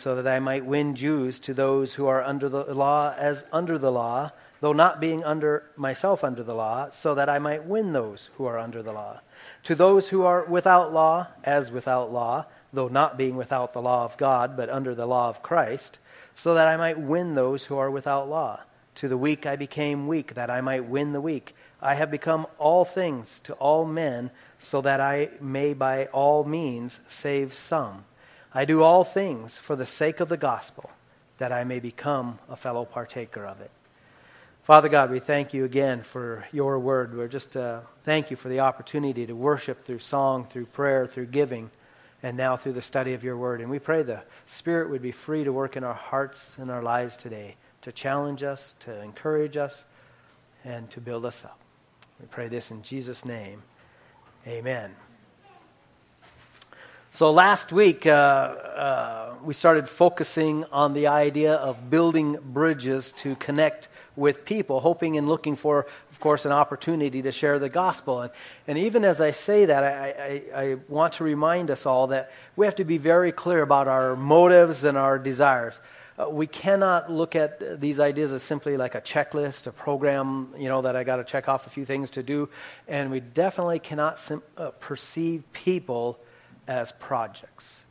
so that I might win Jews to those who are under the law as under the law, though not being under myself under the law, so that I might win those who are under the law. To those who are without law as without law, though not being without the law of God, but under the law of Christ, so that I might win those who are without law. To the weak I became weak, that I might win the weak. I have become all things to all men, so that I may by all means save some. I do all things for the sake of the gospel, that I may become a fellow partaker of it. Father God, we thank you again for your word. We're just uh, thank you for the opportunity to worship through song, through prayer, through giving, and now through the study of your word. And we pray the Spirit would be free to work in our hearts and our lives today, to challenge us, to encourage us, and to build us up. We pray this in Jesus' name. Amen. So last week, uh, uh, we started focusing on the idea of building bridges to connect with people, hoping and looking for, of course, an opportunity to share the gospel. And, and even as I say that, I, I, I want to remind us all that we have to be very clear about our motives and our desires. Uh, we cannot look at these ideas as simply like a checklist, a program, you know, that I got to check off a few things to do. And we definitely cannot sim- uh, perceive people as projects.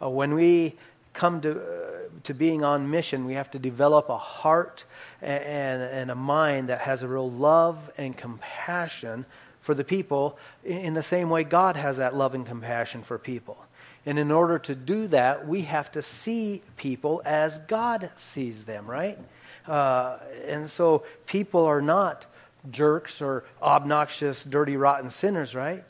Uh, when we come to, uh, to being on mission, we have to develop a heart and, and, a mind that has a real love and compassion for the people in the same way God has that love and compassion for people. And in order to do that, we have to see people as God sees them, right? Uh, and so people are not jerks or obnoxious, dirty, rotten sinners, right?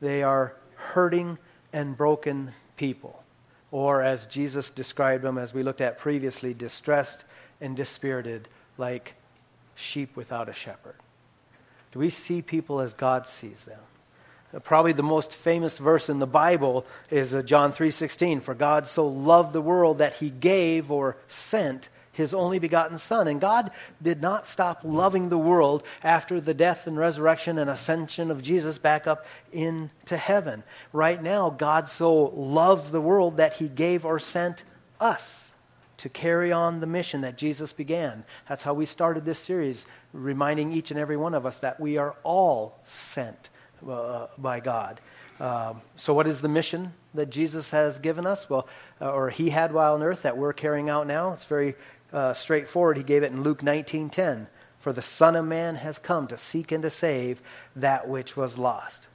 They are hurting and broken people. Or, as Jesus described them, as we looked at previously, distressed and dispirited, like sheep without a shepherd. Do we see people as God sees them? Uh, probably the most famous verse in the Bible is uh, John 3:16, "For God so loved the world that he gave or sent his only begotten Son. And God did not stop loving the world after the death and resurrection and ascension of Jesus back up into heaven. Right now, God so loves the world that he gave or sent us to carry on the mission that Jesus began. That's how we started this series, reminding each and every one of us that we are all sent uh, by God. Um, so, what is the mission that Jesus has given us? Well, uh, or he had while on earth that we're carrying out now? It's very uh, straightforward. He gave it in Luke 19:10. For the Son of Man has come to seek and to save that which was lost.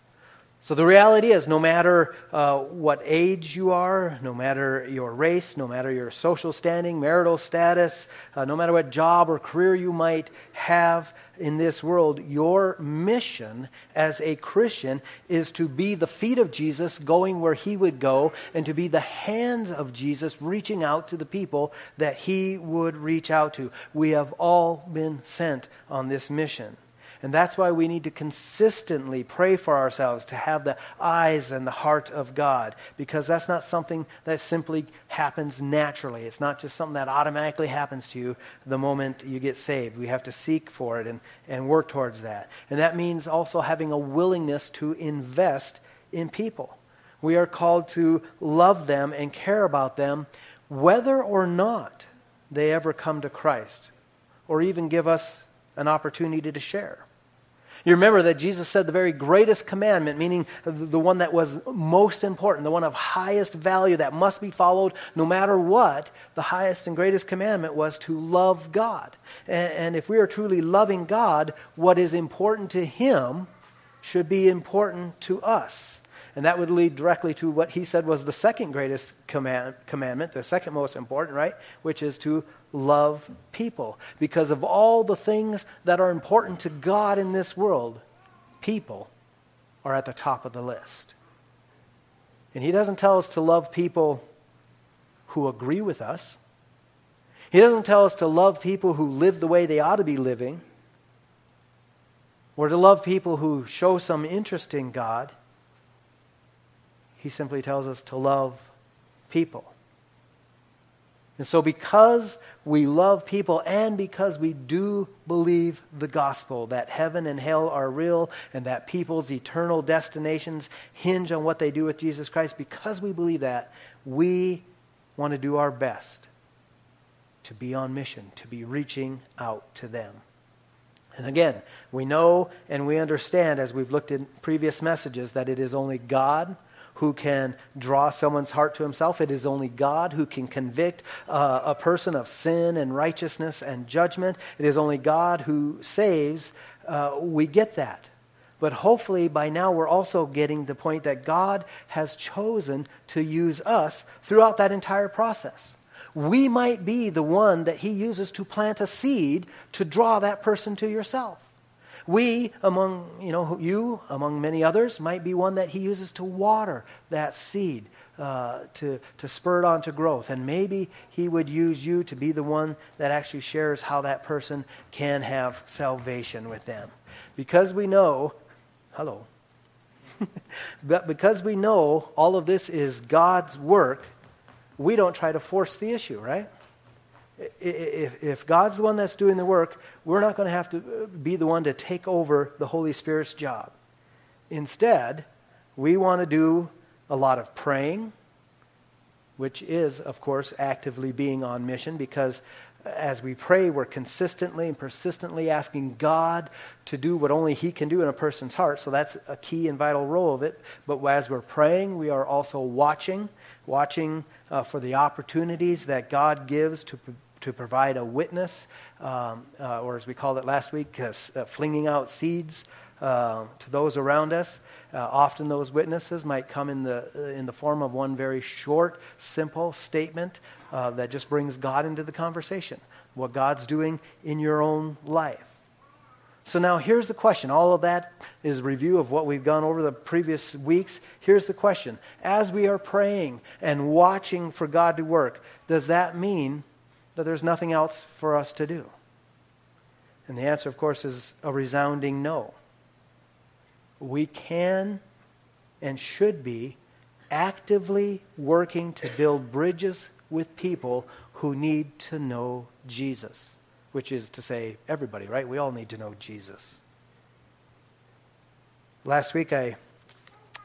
So the reality is, no matter uh, what age you are, no matter your race, no matter your social standing, marital status, uh, no matter what job or career you might have in this world, your mission as a Christian is to be the feet of Jesus going where he would go and to be the hands of Jesus reaching out to the people that he would reach out to. We have all been sent on this mission. And that's why we need to consistently pray for ourselves to have the eyes and the heart of God, because that's not something that simply happens naturally. It's not just something that automatically happens to you the moment you get saved. We have to seek for it and, and work towards that. And that means also having a willingness to invest in people. We are called to love them and care about them, whether or not they ever come to Christ or even give us an opportunity to share. You remember that Jesus said the very greatest commandment, meaning the one that was most important, the one of highest value that must be followed no matter what, the highest and greatest commandment was to love God. And if we are truly loving God, what is important to Him should be important to us. And that would lead directly to what he said was the second greatest command, commandment, the second most important, right? Which is to love people. Because of all the things that are important to God in this world, people are at the top of the list. And he doesn't tell us to love people who agree with us. He doesn't tell us to love people who live the way they ought to be living, or to love people who show some interest in God. He simply tells us to love people. And so, because we love people and because we do believe the gospel that heaven and hell are real and that people's eternal destinations hinge on what they do with Jesus Christ, because we believe that, we want to do our best to be on mission, to be reaching out to them. And again, we know and we understand, as we've looked in previous messages, that it is only God who can draw someone's heart to himself. It is only God who can convict uh, a person of sin and righteousness and judgment. It is only God who saves. Uh, we get that. But hopefully by now we're also getting the point that God has chosen to use us throughout that entire process we might be the one that he uses to plant a seed to draw that person to yourself. We, among, you know, you, among many others, might be one that he uses to water that seed, uh, to, to spur it on to growth. And maybe he would use you to be the one that actually shares how that person can have salvation with them. Because we know, hello, but because we know all of this is God's work, we don't try to force the issue, right? If, if God's the one that's doing the work, we're not going to have to be the one to take over the Holy Spirit's job. Instead, we want to do a lot of praying, which is, of course, actively being on mission because as we pray, we're consistently and persistently asking God to do what only He can do in a person's heart. So that's a key and vital role of it. But as we're praying, we are also watching, watching uh, for the opportunities that God gives to, to provide a witness, um, uh, or as we called it last week, uh, uh flinging out seeds uh, to those around us. Uh, often those witnesses might come in the, in the form of one very short, simple statement that just brings God into the conversation, what God's doing in your own life. So now here's the question. All of that is review of what we've gone over the previous weeks. Here's the question. As we are praying and watching for God to work, does that mean that there's nothing else for us to do? And the answer, of course, is a resounding no. We can and should be actively working to build bridges with people who need to know Jesus which is to say, everybody, right? We all need to know Jesus. Last week I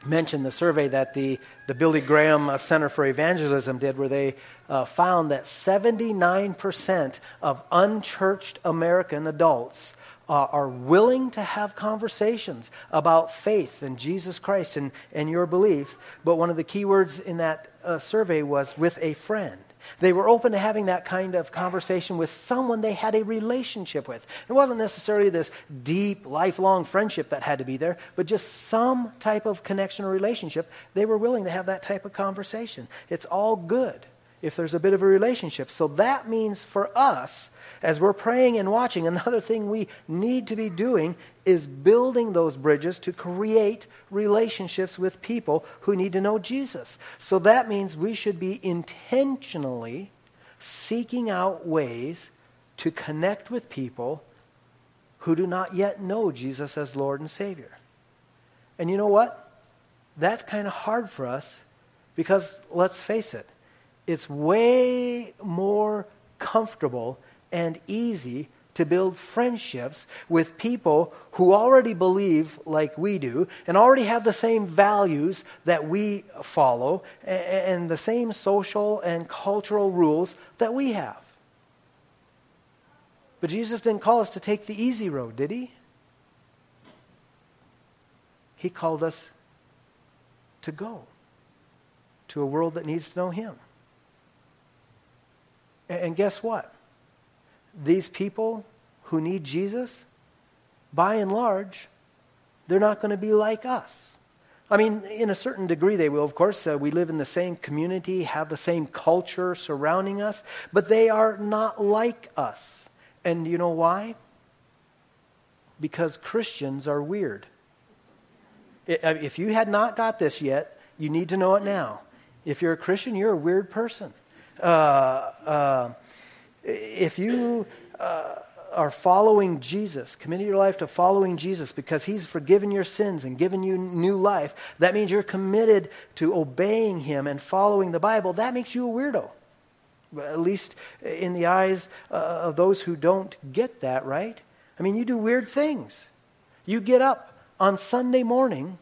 mentioned the survey that the, the Billy Graham uh, Center for Evangelism did, where they uh, found that 79% of unchurched American adults uh, are willing to have conversations about faith and Jesus Christ and, and your belief. But one of the key words in that uh, survey was with a friend. They were open to having that kind of conversation with someone they had a relationship with. It wasn't necessarily this deep, lifelong friendship that had to be there, but just some type of connection or relationship. They were willing to have that type of conversation. It's all good if there's a bit of a relationship. So that means for us, as we're praying and watching, another thing we need to be doing is building those bridges to create relationships with people who need to know Jesus. So that means we should be intentionally seeking out ways to connect with people who do not yet know Jesus as Lord and Savior. And you know what? That's kind of hard for us because, let's face it, it's way more comfortable and easy to build friendships with people who already believe like we do and already have the same values that we follow and the same social and cultural rules that we have. But Jesus didn't call us to take the easy road, did he? He called us to go to a world that needs to know him. And guess what? These people who need Jesus, by and large, they're not going to be like us. I mean, in a certain degree, they will, of course. Uh, we live in the same community, have the same culture surrounding us, but they are not like us. And you know why? Because Christians are weird. If you had not got this yet, you need to know it now. If you're a Christian, you're a weird person. Uh, uh, if you uh, are following Jesus, committing your life to following Jesus because He's forgiven your sins and given you new life, that means you're committed to obeying Him and following the Bible. That makes you a weirdo. At least in the eyes uh, of those who don't get that, right? I mean, you do weird things. You get up on Sunday morning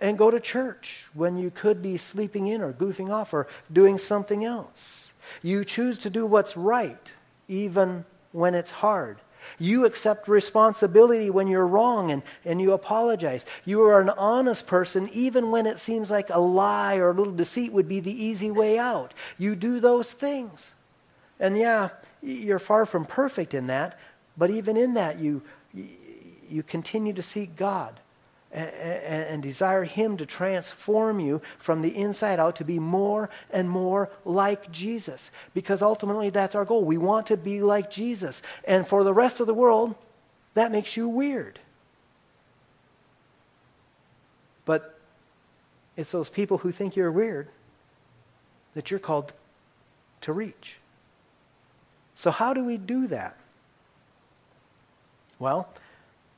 and go to church when you could be sleeping in or goofing off or doing something else. You choose to do what's right, even when it's hard. You accept responsibility when you're wrong and, and you apologize. You are an honest person even when it seems like a lie or a little deceit would be the easy way out. You do those things. And yeah, you're far from perfect in that, but even in that, you, you continue to seek God and, and, desire Him to transform you from the inside out to be more and more like Jesus. Because ultimately, that's our goal. We want to be like Jesus. And for the rest of the world, that makes you weird. But it's those people who think you're weird that you're called to reach. So, how do we do that? Well,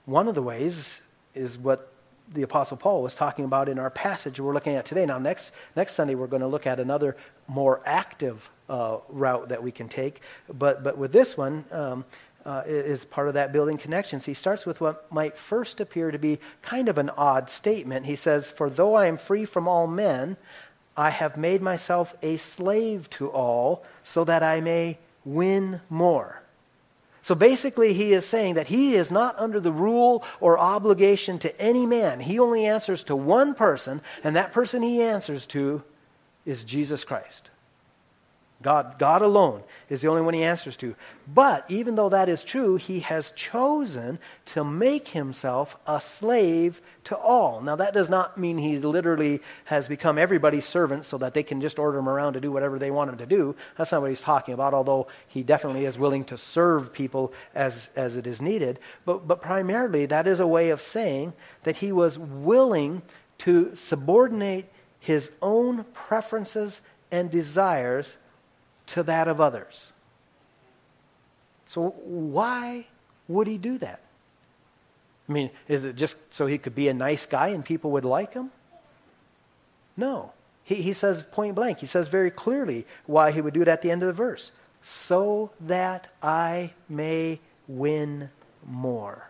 one of the ways is what the Apostle Paul was talking about in our passage we're looking at today. Now, next, next Sunday, we're going to look at another more active uh, route that we can take. But, but with this one, um, uh, is part of that building connections. He starts with what might first appear to be kind of an odd statement. He says, For though I am free from all men, I have made myself a slave to all, so that I may win more. So basically, he is saying that he is not under the rule or obligation to any man. He only answers to one person, and that person he answers to is Jesus Christ. God, God alone is the only one he answers to. But even though that is true, he has chosen to make himself a slave to all. Now, that does not mean he literally has become everybody's servant so that they can just order him around to do whatever they want him to do. That's not what he's talking about, although he definitely is willing to serve people as, as it is needed. But, but primarily, that is a way of saying that he was willing to subordinate his own preferences and desires to that of others. So, why would he do that? I mean, is it just so he could be a nice guy and people would like him? No. He, he says point blank, he says very clearly why he would do it at the end of the verse. So that I may win more.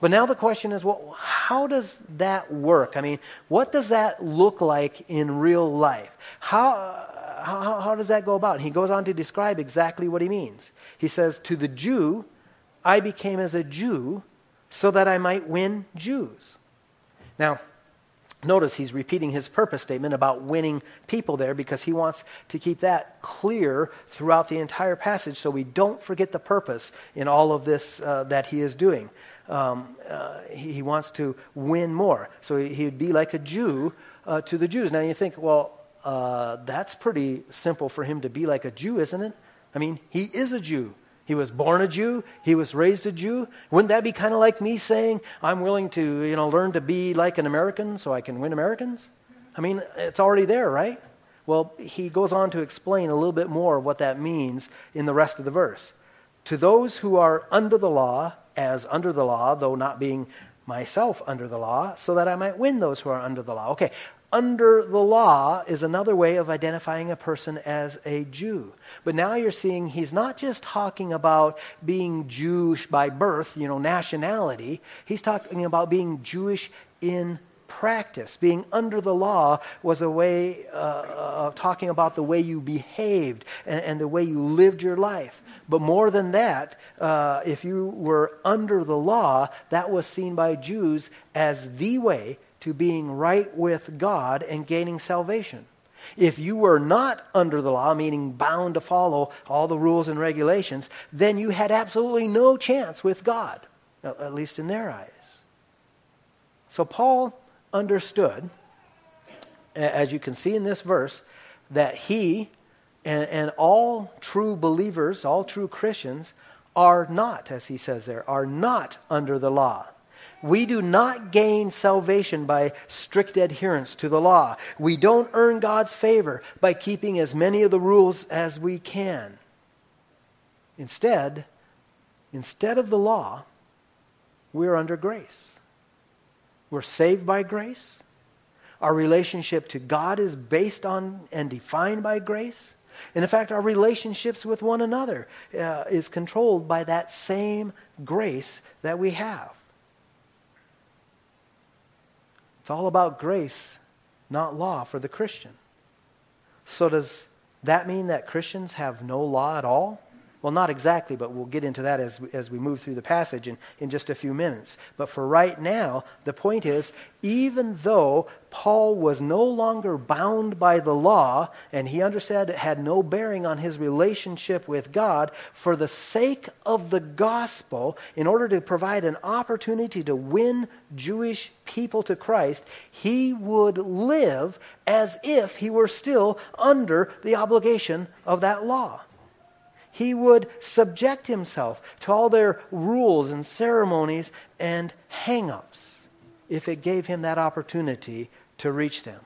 But now the question is, well, how does that work? I mean, what does that look like in real life? How, how, how does that go about? He goes on to describe exactly what he means. He says, To the Jew, I became as a Jew so that I might win Jews. Now, notice he's repeating his purpose statement about winning people there because he wants to keep that clear throughout the entire passage so we don't forget the purpose in all of this uh, that he is doing. Um, uh, he, he, wants to win more. So he, would be like a Jew uh, to the Jews. Now you think, well, uh, that's pretty simple for him to be like a Jew, isn't it? I mean, he is a Jew. He was born a Jew. He was raised a Jew. Wouldn't that be kind of like me saying, I'm willing to, you know, learn to be like an American so I can win Americans? I mean, it's already there, right? Well, he goes on to explain a little bit more of what that means in the rest of the verse. To those who are under the law, as under the law, though not being myself under the law, so that I might win those who are under the law. Okay, under the law is another way of identifying a person as a Jew. But now you're seeing he's not just talking about being Jewish by birth, you know, nationality. He's talking about being Jewish in practice. Being under the law was a way uh, of talking about the way you behaved and, and, the way you lived your life. But more than that, uh, if you were under the law, that was seen by Jews as the way to being right with God and gaining salvation. If you were not under the law, meaning bound to follow all the rules and regulations, then you had absolutely no chance with God, at least in their eyes. So Paul understood, as you can see in this verse, that he and, and all true believers, all true Christians, are not, as he says there, are not under the law. We do not gain salvation by strict adherence to the law. We don't earn God's favor by keeping as many of the rules as we can. Instead, instead of the law, we're under grace. We're saved by grace. Our relationship to God is based on and defined by grace. And in fact, our relationships with one another uh, is controlled by that same grace that we have. It's all about grace, not law for the Christian. So, does that mean that Christians have no law at all? Well, not exactly, but we'll get into that as, as we move through the passage in, in just a few minutes. But for right now, the point is even though Paul was no longer bound by the law, and he understood it had no bearing on his relationship with God, for the sake of the gospel, in order to provide an opportunity to win Jewish people to Christ, he would live as if he were still under the obligation of that law he would subject himself to all their rules and ceremonies and hang ups if it gave him that opportunity to reach them.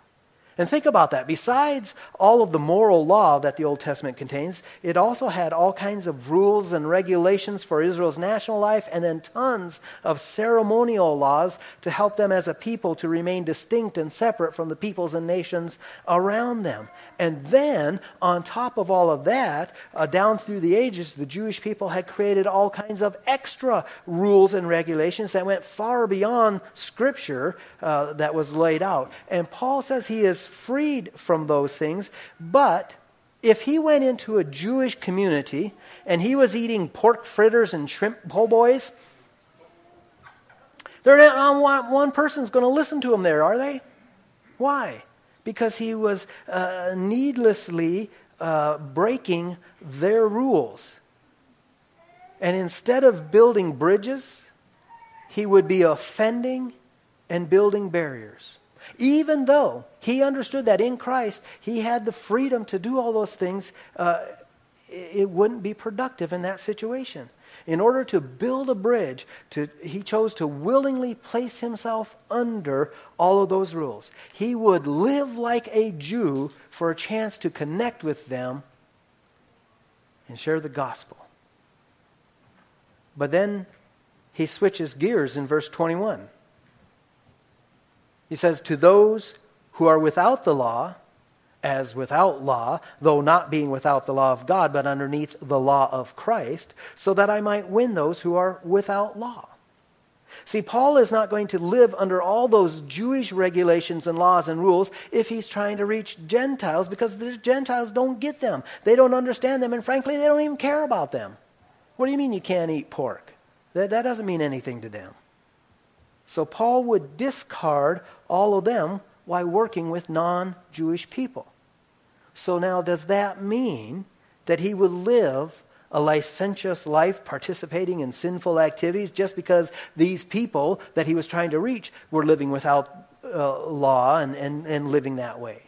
And think about that. Besides all of the moral law that the Old Testament contains, it also had all kinds of rules and regulations for Israel's national life and then tons of ceremonial laws to help them as a people to remain distinct and separate from the peoples and nations around them. And then, on top of all of that, uh, down through the ages, the Jewish people had created all kinds of extra rules and regulations that went far beyond Scripture uh, that was laid out. And Paul says he is freed from those things. But if he went into a Jewish community and he was eating pork fritters and shrimp po' boys, they're not one, one person's going to listen to him there, are they? Why? Because he was uh, needlessly uh, breaking their rules. And instead of building bridges, he would be offending and building barriers even though he understood that in Christ he had the freedom to do all those things, uh, it wouldn't be productive in that situation. In order to build a bridge, to, he chose to willingly place himself under all of those rules. He would live like a Jew for a chance to connect with them and share the gospel. But then he switches gears in verse 21. He says, To those who are without the law, as without law, though not being without the law of God, but underneath the law of Christ, so that I might win those who are without law. See, Paul is not going to live under all those Jewish regulations and laws and rules if he's trying to reach Gentiles because the Gentiles don't get them. They don't understand them, and frankly, they don't even care about them. What do you mean you can't eat pork? That, that doesn't mean anything to them. So Paul would discard all of them while working with non Jewish people. So now, does that mean that he would live a licentious life participating in sinful activities just because these people that he was trying to reach were living without uh, law and, and, and living that way?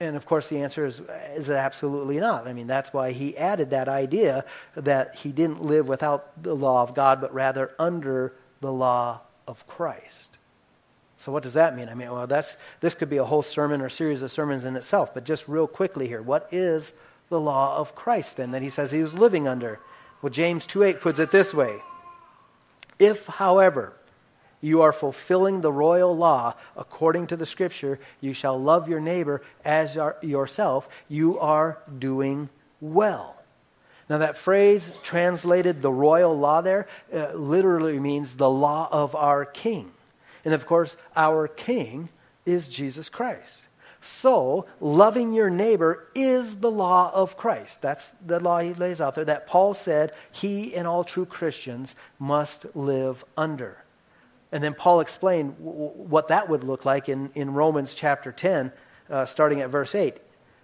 And of course, the answer is, is absolutely not. I mean, that's why he added that idea that he didn't live without the law of God, but rather under the law of Christ. So, what does that mean? I mean, well, that's, this could be a whole sermon or series of sermons in itself, but just real quickly here. What is the law of Christ then that he says he was living under? Well, James 2 8 puts it this way If, however, you are fulfilling the royal law according to the scripture, you shall love your neighbor as yourself, you are doing well. Now, that phrase translated the royal law there uh, literally means the law of our king. And of course, our king is Jesus Christ. So, loving your neighbor is the law of Christ. That's the law he lays out there that Paul said he and all true Christians must live under. And then Paul explained w- what that would look like in, in Romans chapter 10, uh, starting at verse 8.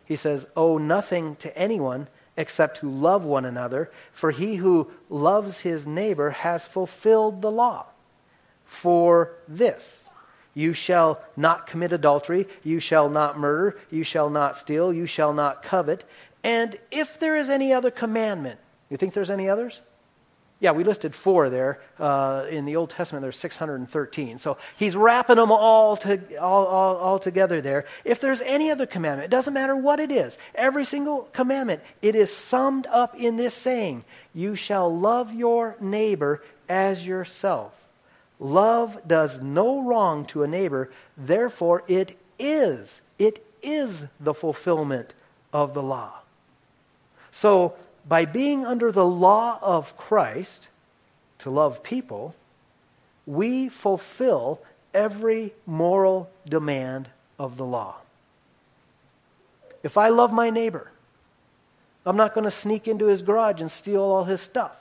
He says, Owe nothing to anyone except to love one another, for he who loves his neighbor has fulfilled the law. For this, you shall not commit adultery, you shall not murder, you shall not steal, you shall not covet. And if there is any other commandment, you think there's any others? Yeah, we listed four there. Uh, in the Old Testament, there's 613. So he's wrapping them all, to, all, all, all together there. If there's any other commandment, it doesn't matter what it is, every single commandment, it is summed up in this saying You shall love your neighbor as yourself. Love does no wrong to a neighbor, therefore, it is, it is the fulfillment of the law. So, by being under the law of Christ to love people, we fulfill every moral demand of the law. If I love my neighbor, I'm not going to sneak into his garage and steal all his stuff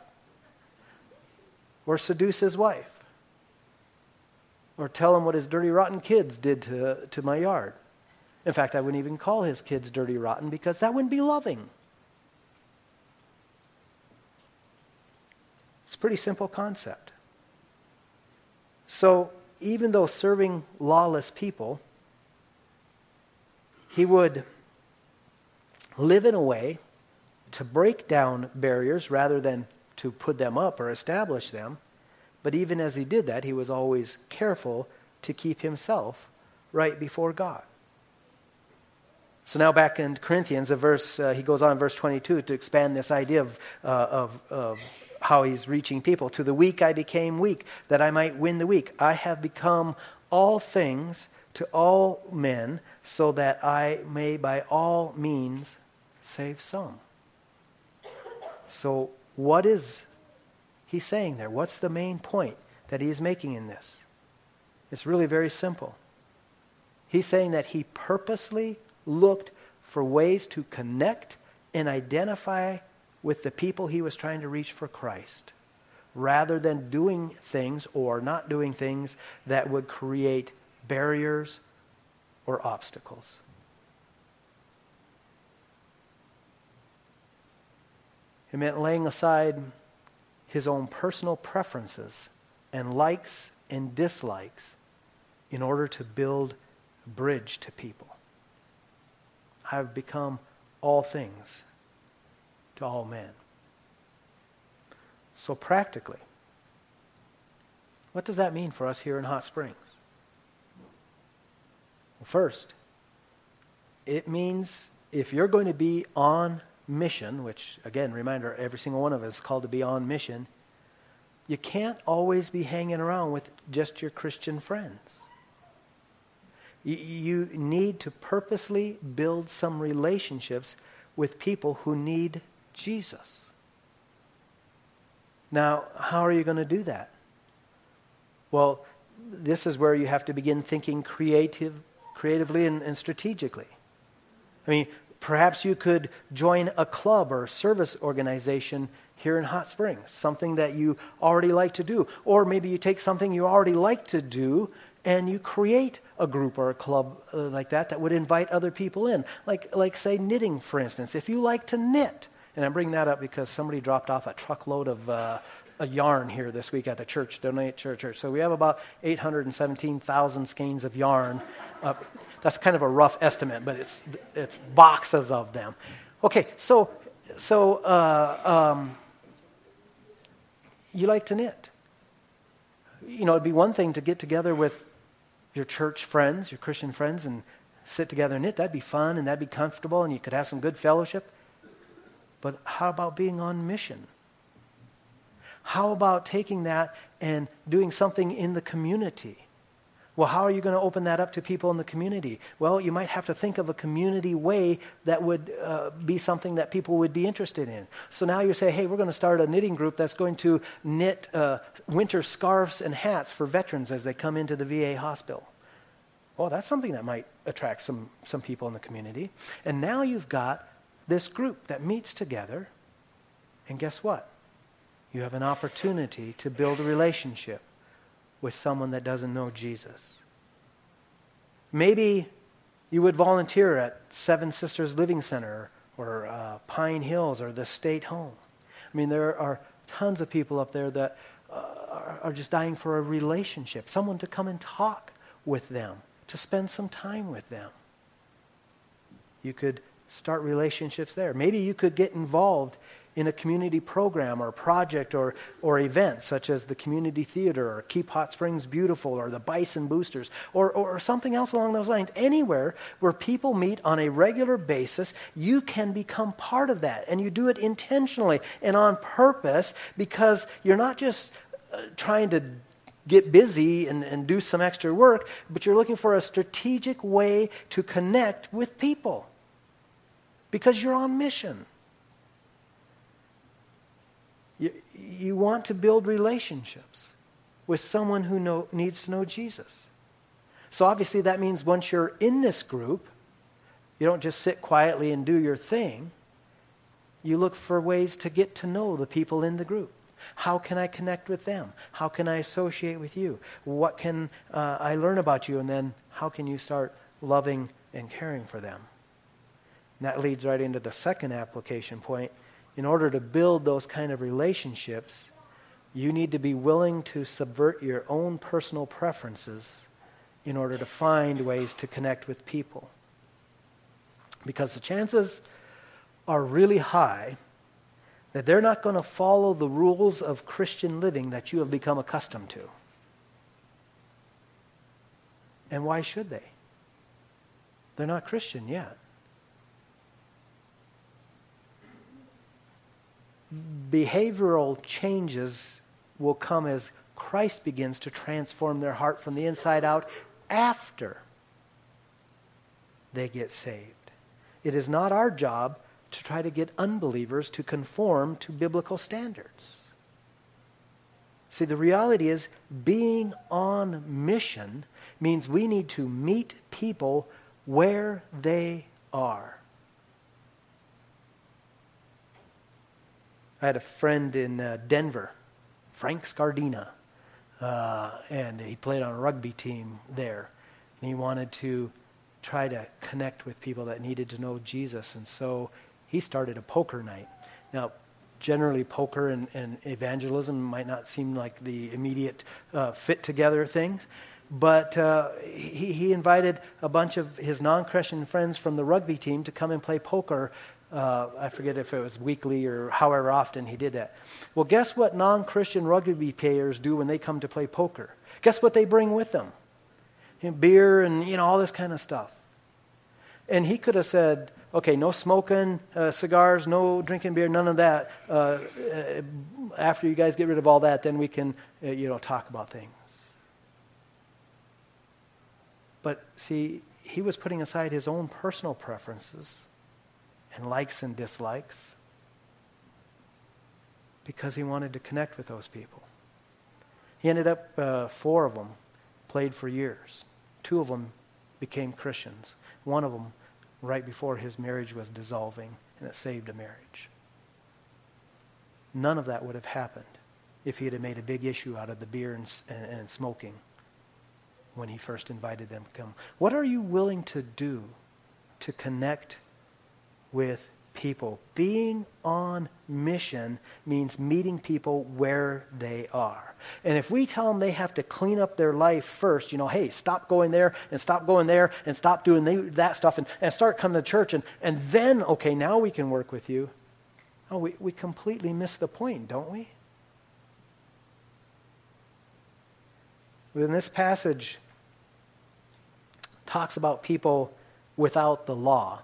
or seduce his wife or tell him what his dirty, rotten kids did to, to my yard. In fact, I wouldn't even call his kids dirty, rotten because that wouldn't be loving. It's a pretty simple concept. So, even though serving lawless people, he would live in a way to break down barriers rather than to put them up or establish them. But even as he did that, he was always careful to keep himself right before God. So now back in Corinthians, a verse uh, he goes on in verse 22 to expand this idea of, uh, of, of how he's reaching people. To the weak I became weak, that I might win the weak. I have become all things to all men, so that I may by all means save some. So, what is he saying there? What's the main point that he is making in this? It's really very simple. He's saying that he purposely looked for ways to connect and identify with the people he was trying to reach for Christ, rather than doing things or not doing things that would create barriers or obstacles. It meant laying aside his own personal preferences and likes and dislikes in order to build a bridge to people. I have become all things to all men. So, practically, what does that mean for us here in Hot Springs? Well, first, it means if you're going to be on mission, which, again, reminder, every single one of us is called to be on mission, you can't always be hanging around with just your Christian friends. You need to purposely build some relationships with people who need Jesus. Now, how are you going to do that? Well, this is where you have to begin thinking creative, creatively and, and strategically. I mean, perhaps you could join a club or service organization here in Hot Springs, something that you already like to do. Or maybe you take something you already like to do and you create a group or a club uh, like that that would invite other people in. Like, like, say, knitting, for instance. If you like to knit, and I'm bringing that up because somebody dropped off a truckload of uh, a yarn here this week at the church, donate church, church. So we have about 817,000 skeins of yarn. Uh, that's kind of a rough estimate, but it's, it's boxes of them. Okay, so, so uh, um, you like to knit. You know, it'd be one thing to get together with your church friends, your Christian friends, and sit together and knit. That'd be fun and that'd be comfortable and you could have some good fellowship. But how about being on mission? How about taking that and doing something in the community? Well, how are you going to open that up to people in the community? Well, you might have to think of a community way that would uh, be something that people would be interested in. So now you say, hey, we're going to start a knitting group that's going to knit uh, winter scarves and hats for veterans as they come into the VA hospital. Well, that's something that might attract some, some people in the community. And now you've got this group that meets together, and guess what? You have an opportunity to build a relationship with someone that doesn't know Jesus. Maybe you would volunteer at Seven Sisters Living Center or uh, Pine Hills or the State Home. I mean, there are tons of people up there that uh, are, are just dying for a relationship, someone to come and talk with them, to spend some time with them. You could start relationships there. Maybe you could get involved in a community program or project or, or event, such as the community theater or Keep Hot Springs Beautiful or the Bison Boosters or, or something else along those lines. Anywhere where people meet on a regular basis, you can become part of that. And you do it intentionally and on purpose because you're not just uh, trying to get busy and, and do some extra work, but you're looking for a strategic way to connect with people because you're on mission. You, want to build relationships with someone who know, needs to know Jesus. So obviously, that means once you're in this group, you don't just sit quietly and do your thing. You look for ways to get to know the people in the group. How can I connect with them? How can I associate with you? What can uh, I learn about you? And then how can you start loving and caring for them? And that leads right into the second application point. In order to build those kind of relationships, you need to be willing to subvert your own personal preferences in order to find ways to connect with people. Because the chances are really high that they're not going to follow the rules of Christian living that you have become accustomed to. And why should they? They're not Christian yet. Behavioral changes will come as Christ begins to transform their heart from the inside out after they get saved. It is not our job to try to get unbelievers to conform to biblical standards. See, the reality is being on mission means we need to meet people where they are. I had a friend in uh, Denver, Frank Scardina, uh, and he played on a rugby team there. And he wanted to try to connect with people that needed to know Jesus. And so he started a poker night. Now, generally, poker and, and evangelism might not seem like the immediate uh, fit together things, but uh, he, he invited a bunch of his non Christian friends from the rugby team to come and play poker. Uh, I forget if it was weekly or however often he did that. Well, guess what non Christian rugby players do when they come to play poker? Guess what they bring with them? You know, beer and you know all this kind of stuff. And he could have said, okay, no smoking uh, cigars, no drinking beer, none of that. Uh, uh, after you guys get rid of all that, then we can, uh, you know, talk about things. But see, he was putting aside his own personal preferences and likes and dislikes because he wanted to connect with those people. He ended up, uh, four of them played for years. Two of them became Christians. One of them right before his marriage was dissolving, and it saved a marriage. None of that would have happened if he had made a big issue out of the beer and, and, and smoking when he first invited them to come. What are you willing to do to connect with people? Being on mission means meeting people where they are. And if we tell them they have to clean up their life first, you know, hey, stop going there and stop going there and stop doing they, that stuff and, and start coming to church and, and then, okay, now we can work with you. Oh, we, we completely miss the point, don't we? In this passage, talks about people without the law.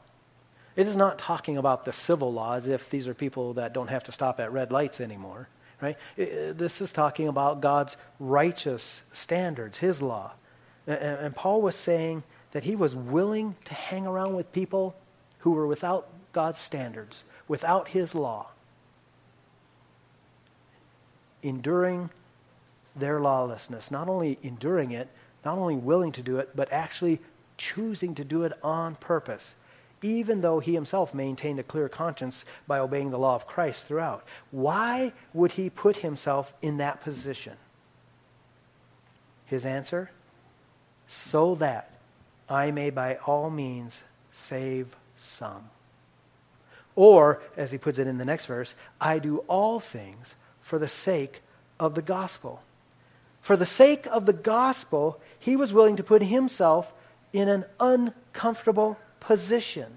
It is not talking about the civil law as if these are people that don't have to stop at red lights anymore. Right? This is talking about God's righteous standards, His law. And Paul was saying that he was willing to hang around with people who were without God's standards, without His law, enduring their lawlessness. Not only enduring it, not only willing to do it, but actually choosing to do it on purpose even though he himself maintained a clear conscience by obeying the law of Christ throughout. Why would he put himself in that position? His answer? So that I may by all means save some. Or, as he puts it in the next verse, I do all things for the sake of the gospel. For the sake of the gospel, he was willing to put himself in an uncomfortable position.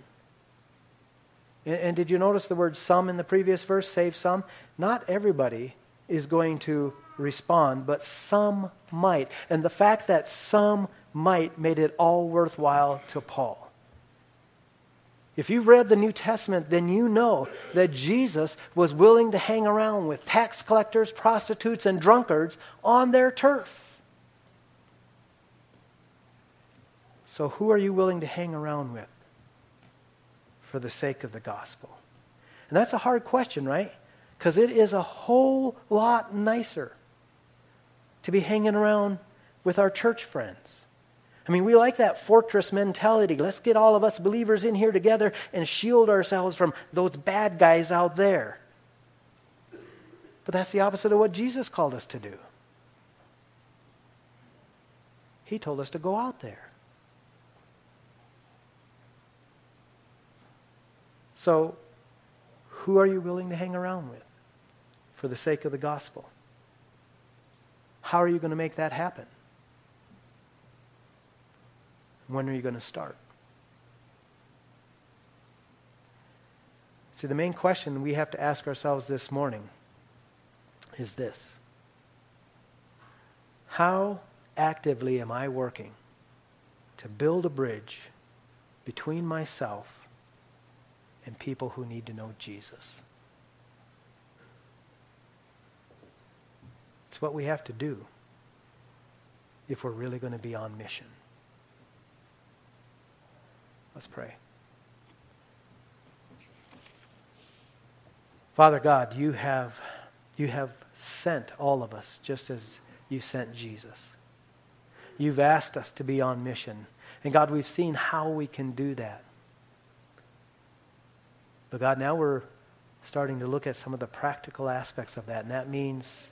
And, and did you notice the word some in the previous verse? Save some? Not everybody is going to respond, but some might. And the fact that some might made it all worthwhile to Paul. If you've read the New Testament, then you know that Jesus was willing to hang around with tax collectors, prostitutes, and drunkards on their turf. So, who are you willing to hang around with? For the sake of the gospel? And that's a hard question, right? Because it is a whole lot nicer to be hanging around with our church friends, I mean, we like that fortress mentality. Let's get all of us believers in here together and shield ourselves from those bad guys out there. But that's the opposite of what Jesus called us to do. He told us to go out there. So, who are you willing to hang around with for the sake of the gospel? How are you going to make that happen? When are you going to start? See, the main question we have to ask ourselves this morning is this How actively am I working to build a bridge between myself and people who need to know Jesus? It's what we have to do if we're really going to be on mission. Let's pray. Father God, you have, you have sent all of us just as you sent Jesus. You've asked us to be on mission. And God, we've seen how we can do that. But God, now we're starting to look at some of the practical aspects of that. And that means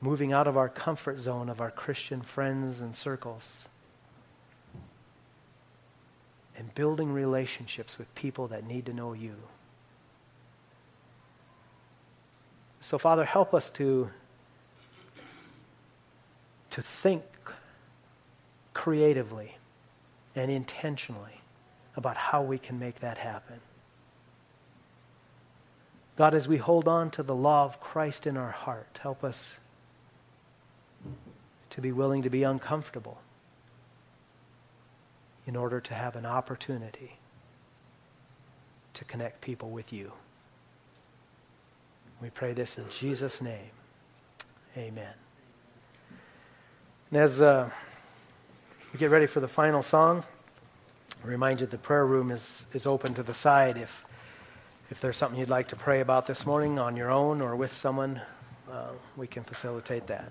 moving out of our comfort zone of our Christian friends and circles and building relationships with people that need to know you. So, Father, help us to, to think creatively and intentionally about how we can make that happen. God, as we hold on to the law of Christ in our heart, help us to be willing to be uncomfortable in order to have an opportunity to connect people with you. We pray this in Jesus' name. Amen. And as uh, we get ready for the final song, I remind you the prayer room is, is open to the side. If, if there's something you'd like to pray about this morning on your own or with someone, uh, we can facilitate that.